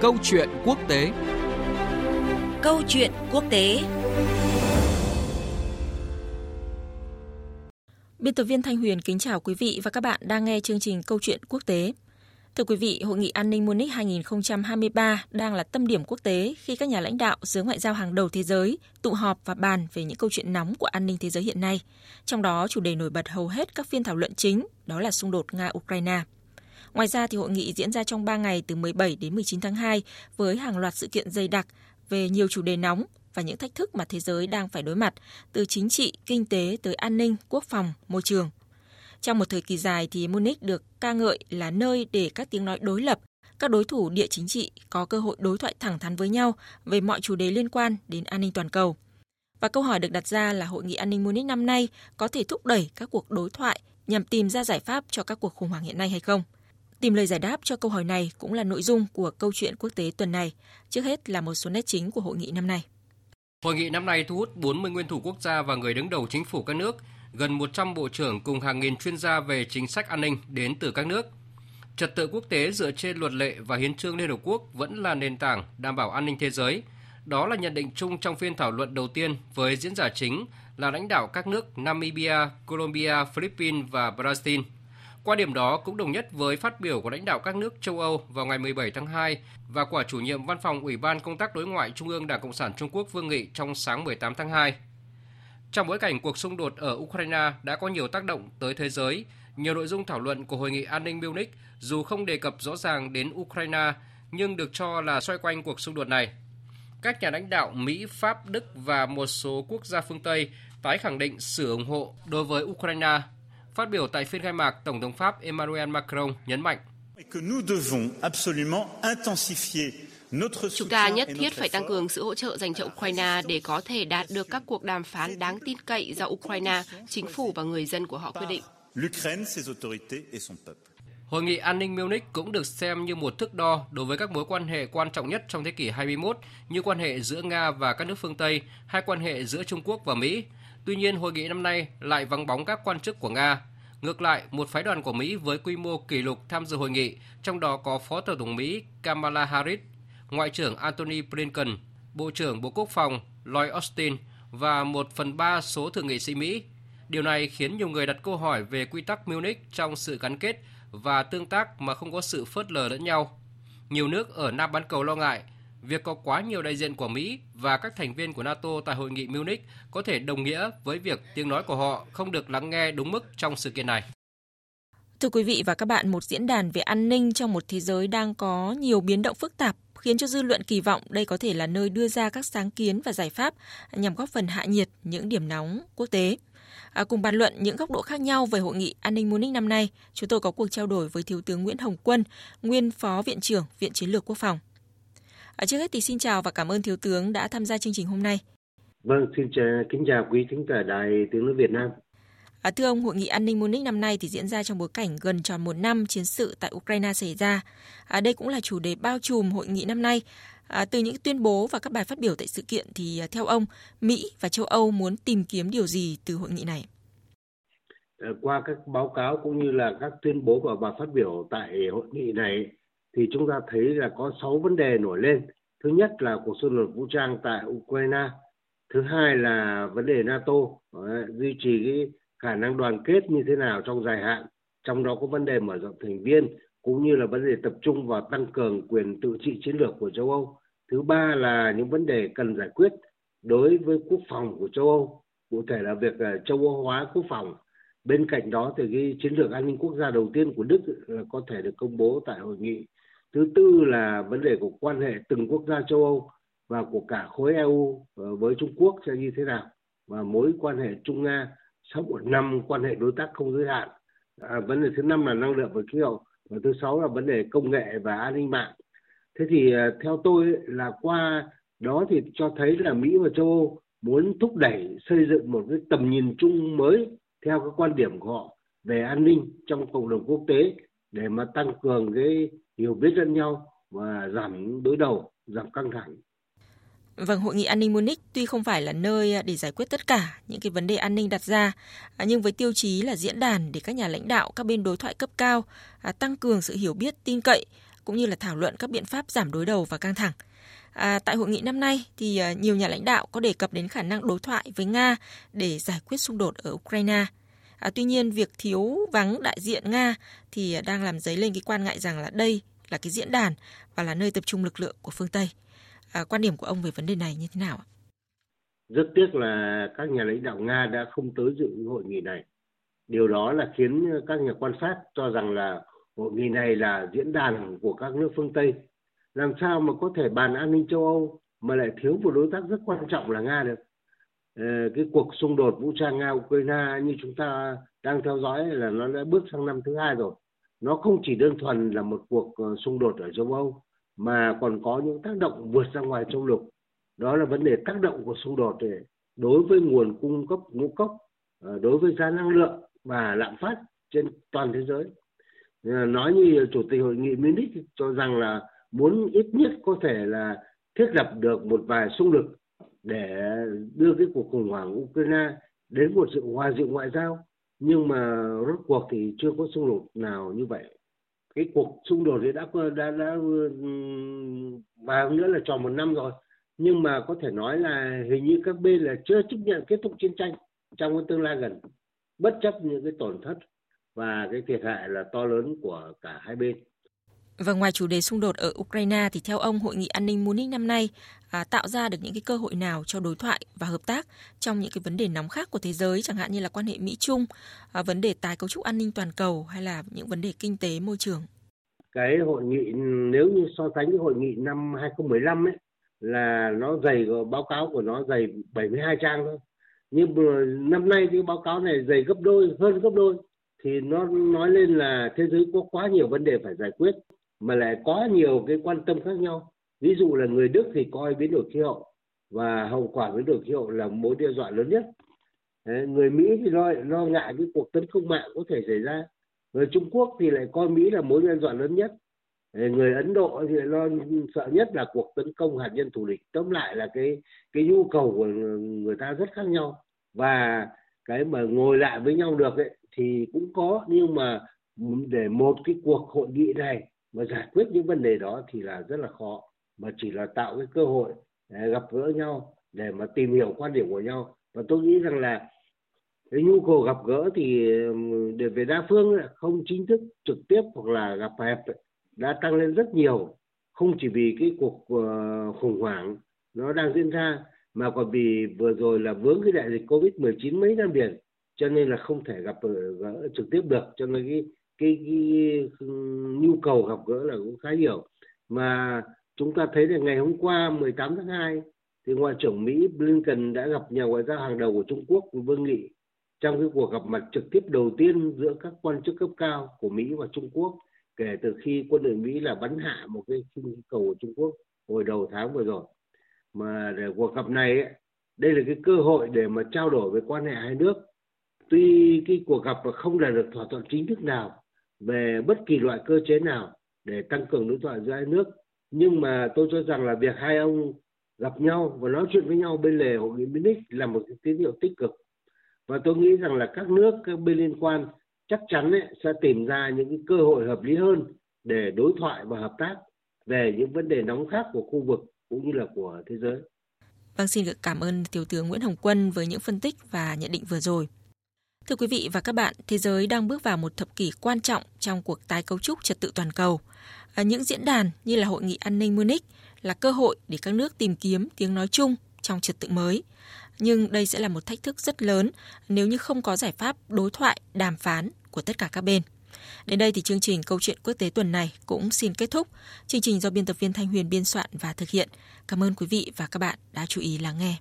Câu chuyện quốc tế Câu chuyện quốc tế Biên tập viên Thanh Huyền kính chào quý vị và các bạn đang nghe chương trình Câu chuyện quốc tế. Thưa quý vị, Hội nghị An ninh Munich 2023 đang là tâm điểm quốc tế khi các nhà lãnh đạo giới ngoại giao hàng đầu thế giới tụ họp và bàn về những câu chuyện nóng của an ninh thế giới hiện nay. Trong đó, chủ đề nổi bật hầu hết các phiên thảo luận chính đó là xung đột Nga-Ukraine. Ngoài ra, thì hội nghị diễn ra trong 3 ngày từ 17 đến 19 tháng 2 với hàng loạt sự kiện dày đặc về nhiều chủ đề nóng và những thách thức mà thế giới đang phải đối mặt, từ chính trị, kinh tế tới an ninh, quốc phòng, môi trường. Trong một thời kỳ dài thì Munich được ca ngợi là nơi để các tiếng nói đối lập, các đối thủ địa chính trị có cơ hội đối thoại thẳng thắn với nhau về mọi chủ đề liên quan đến an ninh toàn cầu. Và câu hỏi được đặt ra là hội nghị an ninh Munich năm nay có thể thúc đẩy các cuộc đối thoại nhằm tìm ra giải pháp cho các cuộc khủng hoảng hiện nay hay không? Tìm lời giải đáp cho câu hỏi này cũng là nội dung của câu chuyện quốc tế tuần này. Trước hết là một số nét chính của hội nghị năm nay. Hội nghị năm nay thu hút 40 nguyên thủ quốc gia và người đứng đầu chính phủ các nước, gần 100 bộ trưởng cùng hàng nghìn chuyên gia về chính sách an ninh đến từ các nước. Trật tự quốc tế dựa trên luật lệ và hiến trương Liên Hợp Quốc vẫn là nền tảng đảm bảo an ninh thế giới. Đó là nhận định chung trong phiên thảo luận đầu tiên với diễn giả chính là lãnh đạo các nước Namibia, Colombia, Philippines và Brazil – qua điểm đó cũng đồng nhất với phát biểu của lãnh đạo các nước châu Âu vào ngày 17 tháng 2 và của chủ nhiệm văn phòng Ủy ban Công tác Đối ngoại Trung ương Đảng Cộng sản Trung Quốc Vương Nghị trong sáng 18 tháng 2. Trong bối cảnh cuộc xung đột ở Ukraine đã có nhiều tác động tới thế giới, nhiều nội dung thảo luận của Hội nghị An ninh Munich dù không đề cập rõ ràng đến Ukraine nhưng được cho là xoay quanh cuộc xung đột này. Các nhà lãnh đạo Mỹ, Pháp, Đức và một số quốc gia phương Tây tái khẳng định sự ủng hộ đối với Ukraine Phát biểu tại phiên khai mạc, Tổng thống Pháp Emmanuel Macron nhấn mạnh Chúng ta nhất thiết phải tăng cường sự hỗ trợ dành cho Ukraine để có thể đạt được các cuộc đàm phán đáng tin cậy do Ukraine, chính phủ và người dân của họ quyết định. Hội nghị an ninh Munich cũng được xem như một thước đo đối với các mối quan hệ quan trọng nhất trong thế kỷ 21 như quan hệ giữa Nga và các nước phương Tây hay quan hệ giữa Trung Quốc và Mỹ, Tuy nhiên, hội nghị năm nay lại vắng bóng các quan chức của Nga. Ngược lại, một phái đoàn của Mỹ với quy mô kỷ lục tham dự hội nghị, trong đó có Phó Tổng thống Mỹ Kamala Harris, Ngoại trưởng Antony Blinken, Bộ trưởng Bộ Quốc phòng Lloyd Austin và một phần ba số thượng nghị sĩ Mỹ. Điều này khiến nhiều người đặt câu hỏi về quy tắc Munich trong sự gắn kết và tương tác mà không có sự phớt lờ lẫn nhau. Nhiều nước ở Nam bán cầu lo ngại việc có quá nhiều đại diện của Mỹ và các thành viên của NATO tại hội nghị Munich có thể đồng nghĩa với việc tiếng nói của họ không được lắng nghe đúng mức trong sự kiện này. Thưa quý vị và các bạn, một diễn đàn về an ninh trong một thế giới đang có nhiều biến động phức tạp khiến cho dư luận kỳ vọng đây có thể là nơi đưa ra các sáng kiến và giải pháp nhằm góp phần hạ nhiệt những điểm nóng quốc tế. À, cùng bàn luận những góc độ khác nhau về hội nghị an ninh Munich năm nay, chúng tôi có cuộc trao đổi với Thiếu tướng Nguyễn Hồng Quân, nguyên Phó Viện trưởng Viện Chiến lược Quốc phòng. À, trước hết thì xin chào và cảm ơn Thiếu tướng đã tham gia chương trình hôm nay. Vâng, xin chào, kính chào quý thính giả Đài Tiếng Nói Việt Nam. À, thưa ông, hội nghị an ninh Munich năm nay thì diễn ra trong bối cảnh gần tròn một năm chiến sự tại Ukraine xảy ra. À, đây cũng là chủ đề bao trùm hội nghị năm nay. À, từ những tuyên bố và các bài phát biểu tại sự kiện thì theo ông, Mỹ và châu Âu muốn tìm kiếm điều gì từ hội nghị này? Qua các báo cáo cũng như là các tuyên bố và bài phát biểu tại hội nghị này thì chúng ta thấy là có 6 vấn đề nổi lên. Thứ nhất là cuộc xung đột vũ trang tại Ukraine. Thứ hai là vấn đề NATO duy trì cái khả năng đoàn kết như thế nào trong dài hạn. Trong đó có vấn đề mở rộng thành viên cũng như là vấn đề tập trung vào tăng cường quyền tự trị chiến lược của châu Âu. Thứ ba là những vấn đề cần giải quyết đối với quốc phòng của châu Âu, cụ thể là việc ờ, châu Âu hóa quốc phòng. Bên cạnh đó thì cái chiến lược an ninh quốc gia đầu tiên của Đức là có thể được công bố tại hội nghị thứ tư là vấn đề của quan hệ từng quốc gia châu âu và của cả khối eu ờ, với trung quốc sẽ như thế nào. Và mối quan hệ trung nga sau một năm quan hệ đối tác không giới hạn. À, vấn đề thứ năm là năng lượng và khí hậu. Và thứ sáu là vấn đề công nghệ và an ninh mạng. Thế thì ờ, theo tôi là qua đó thì cho thấy là mỹ và châu âu muốn thúc đẩy xây dựng một cái tầm nhìn chung mới theo các quan điểm của họ về an ninh trong cộng đồng quốc tế để mà tăng cường cái hiểu biết lẫn nhau và giảm đối đầu, giảm căng thẳng. Vâng, hội nghị an ninh Munich tuy không phải là nơi để giải quyết tất cả những cái vấn đề an ninh đặt ra, nhưng với tiêu chí là diễn đàn để các nhà lãnh đạo các bên đối thoại cấp cao à, tăng cường sự hiểu biết tin cậy cũng như là thảo luận các biện pháp giảm đối đầu và căng thẳng. À, tại hội nghị năm nay thì à, nhiều nhà lãnh đạo có đề cập đến khả năng đối thoại với Nga để giải quyết xung đột ở Ukraine. À, tuy nhiên việc thiếu vắng đại diện Nga thì à, đang làm dấy lên cái quan ngại rằng là đây là cái diễn đàn và là nơi tập trung lực lượng của phương Tây. À, quan điểm của ông về vấn đề này như thế nào ạ? Rất tiếc là các nhà lãnh đạo Nga đã không tới dự hội nghị này. Điều đó là khiến các nhà quan sát cho rằng là hội nghị này là diễn đàn của các nước phương Tây. Làm sao mà có thể bàn an ninh châu Âu mà lại thiếu một đối tác rất quan trọng là Nga được? Ờ, cái cuộc xung đột vũ trang Nga Ukraine như chúng ta đang theo dõi là nó đã bước sang năm thứ hai rồi. Nó không chỉ đơn thuần là một cuộc ờ, xung đột ở châu Âu mà còn có những tác động vượt ra ngoài châu lục. Đó là vấn đề tác động của xung đột đối với nguồn cung cấp ngũ cốc, ờ, đối với giá năng lượng và lạm phát trên toàn thế giới. Nói như chủ tịch hội nghị Munich cho rằng là muốn ít nhất có thể là thiết lập được một vài xung lực để đưa cái cuộc khủng hoảng Ukraine đến một sự hòa dịu ngoại giao. Nhưng mà rốt cuộc thì chưa có xung đột nào như vậy. Cái cuộc xung đột thì đã đã đã và nữa là tròn một năm rồi. Nhưng mà có thể nói là hình như các bên là chưa chấp nhận kết thúc chiến tranh trong cái tương lai gần. Bất chấp những cái tổn thất và cái thiệt hại là to lớn của cả hai bên và ngoài chủ đề xung đột ở Ukraine thì theo ông hội nghị an ninh Munich năm nay à, tạo ra được những cái cơ hội nào cho đối thoại và hợp tác trong những cái vấn đề nóng khác của thế giới chẳng hạn như là quan hệ Mỹ Trung, à, vấn đề tái cấu trúc an ninh toàn cầu hay là những vấn đề kinh tế môi trường. Cái hội nghị nếu như so sánh với hội nghị năm 2015 ấy là nó dày báo cáo của nó dày 72 trang thôi. Nhưng năm nay cái báo cáo này dày gấp đôi hơn gấp đôi thì nó nói lên là thế giới có quá nhiều vấn đề phải giải quyết mà lại có nhiều cái quan tâm khác nhau. Ví dụ là người đức thì coi biến đổi khí hậu và hậu quả biến đổi khí hậu là mối đe dọa lớn nhất. Đấy, người mỹ thì lo lo ngại cái cuộc tấn công mạng có thể xảy ra. Người trung quốc thì lại coi mỹ là mối đe dọa lớn nhất. Đấy, người ấn độ thì lại lo sợ nhất là cuộc tấn công hạt nhân thù địch. Tóm lại là cái cái nhu cầu của người ta rất khác nhau. Và cái mà ngồi lại với nhau được ấy, thì cũng có. Nhưng mà để một cái cuộc hội nghị này mà giải quyết những vấn đề đó thì là rất là khó. Mà chỉ là tạo cái cơ hội để gặp gỡ nhau để mà tìm hiểu quan điểm của nhau. Và tôi nghĩ rằng là cái nhu cầu gặp gỡ thì để về đa phương không chính thức, trực tiếp hoặc là gặp hẹp đã tăng lên rất nhiều. Không chỉ vì cái cuộc ờ, khủng hoảng nó đang diễn ra, mà còn vì vừa rồi là vướng cái đại dịch covid 19 mấy năm liền, cho nên là không thể gặp ờ, gỡ trực tiếp được. Cho nên cái cái, cái, ừ, nhu cầu gặp gỡ là cũng khá nhiều. Mà chúng ta thấy là ngày hôm qua 18 tháng 2 thì ngoại trưởng Mỹ Blinken đã gặp nhà ngoại giao hàng đầu của Trung Quốc Vương Nghị trong cái cuộc gặp mặt trực tiếp đầu tiên giữa các quan chức cấp cao của Mỹ và Trung Quốc kể từ khi quân đội Mỹ là bắn hạ một cái khinh cầu của Trung Quốc hồi đầu tháng vừa rồi. Mà để cuộc gặp này đây là cái cơ hội để mà trao đổi về quan hệ hai nước. Tuy cái cuộc gặp không đạt được thỏa thuận chính thức nào về bất kỳ loại cơ chế nào để tăng cường đối thoại giữa hai nước nhưng mà tôi cho rằng là việc hai ông gặp nhau và nói chuyện với nhau bên lề hội nghị Munich là một cái tín hiệu tích cực và tôi nghĩ rằng là các nước các bên liên quan chắc chắn ấy, sẽ tìm ra những cái cơ hội hợp lý hơn để đối thoại và hợp tác về những vấn đề nóng khác của khu vực cũng như là của thế giới. Vâng, xin được cảm ơn Thiếu tướng Nguyễn Hồng Quân với những phân tích và nhận định vừa rồi. Thưa quý vị và các bạn, thế giới đang bước vào một thập kỷ quan trọng trong cuộc tái cấu trúc trật tự toàn cầu. À, những diễn đàn như là Hội nghị An ninh Munich là cơ hội để các nước tìm kiếm tiếng nói chung trong trật tự mới. Nhưng đây sẽ là một thách thức rất lớn nếu như không có giải pháp đối thoại, đàm phán của tất cả các bên. Đến đây thì chương trình Câu chuyện quốc tế tuần này cũng xin kết thúc. Chương trình do biên tập viên Thanh Huyền biên soạn và thực hiện. Cảm ơn quý vị và các bạn đã chú ý lắng nghe.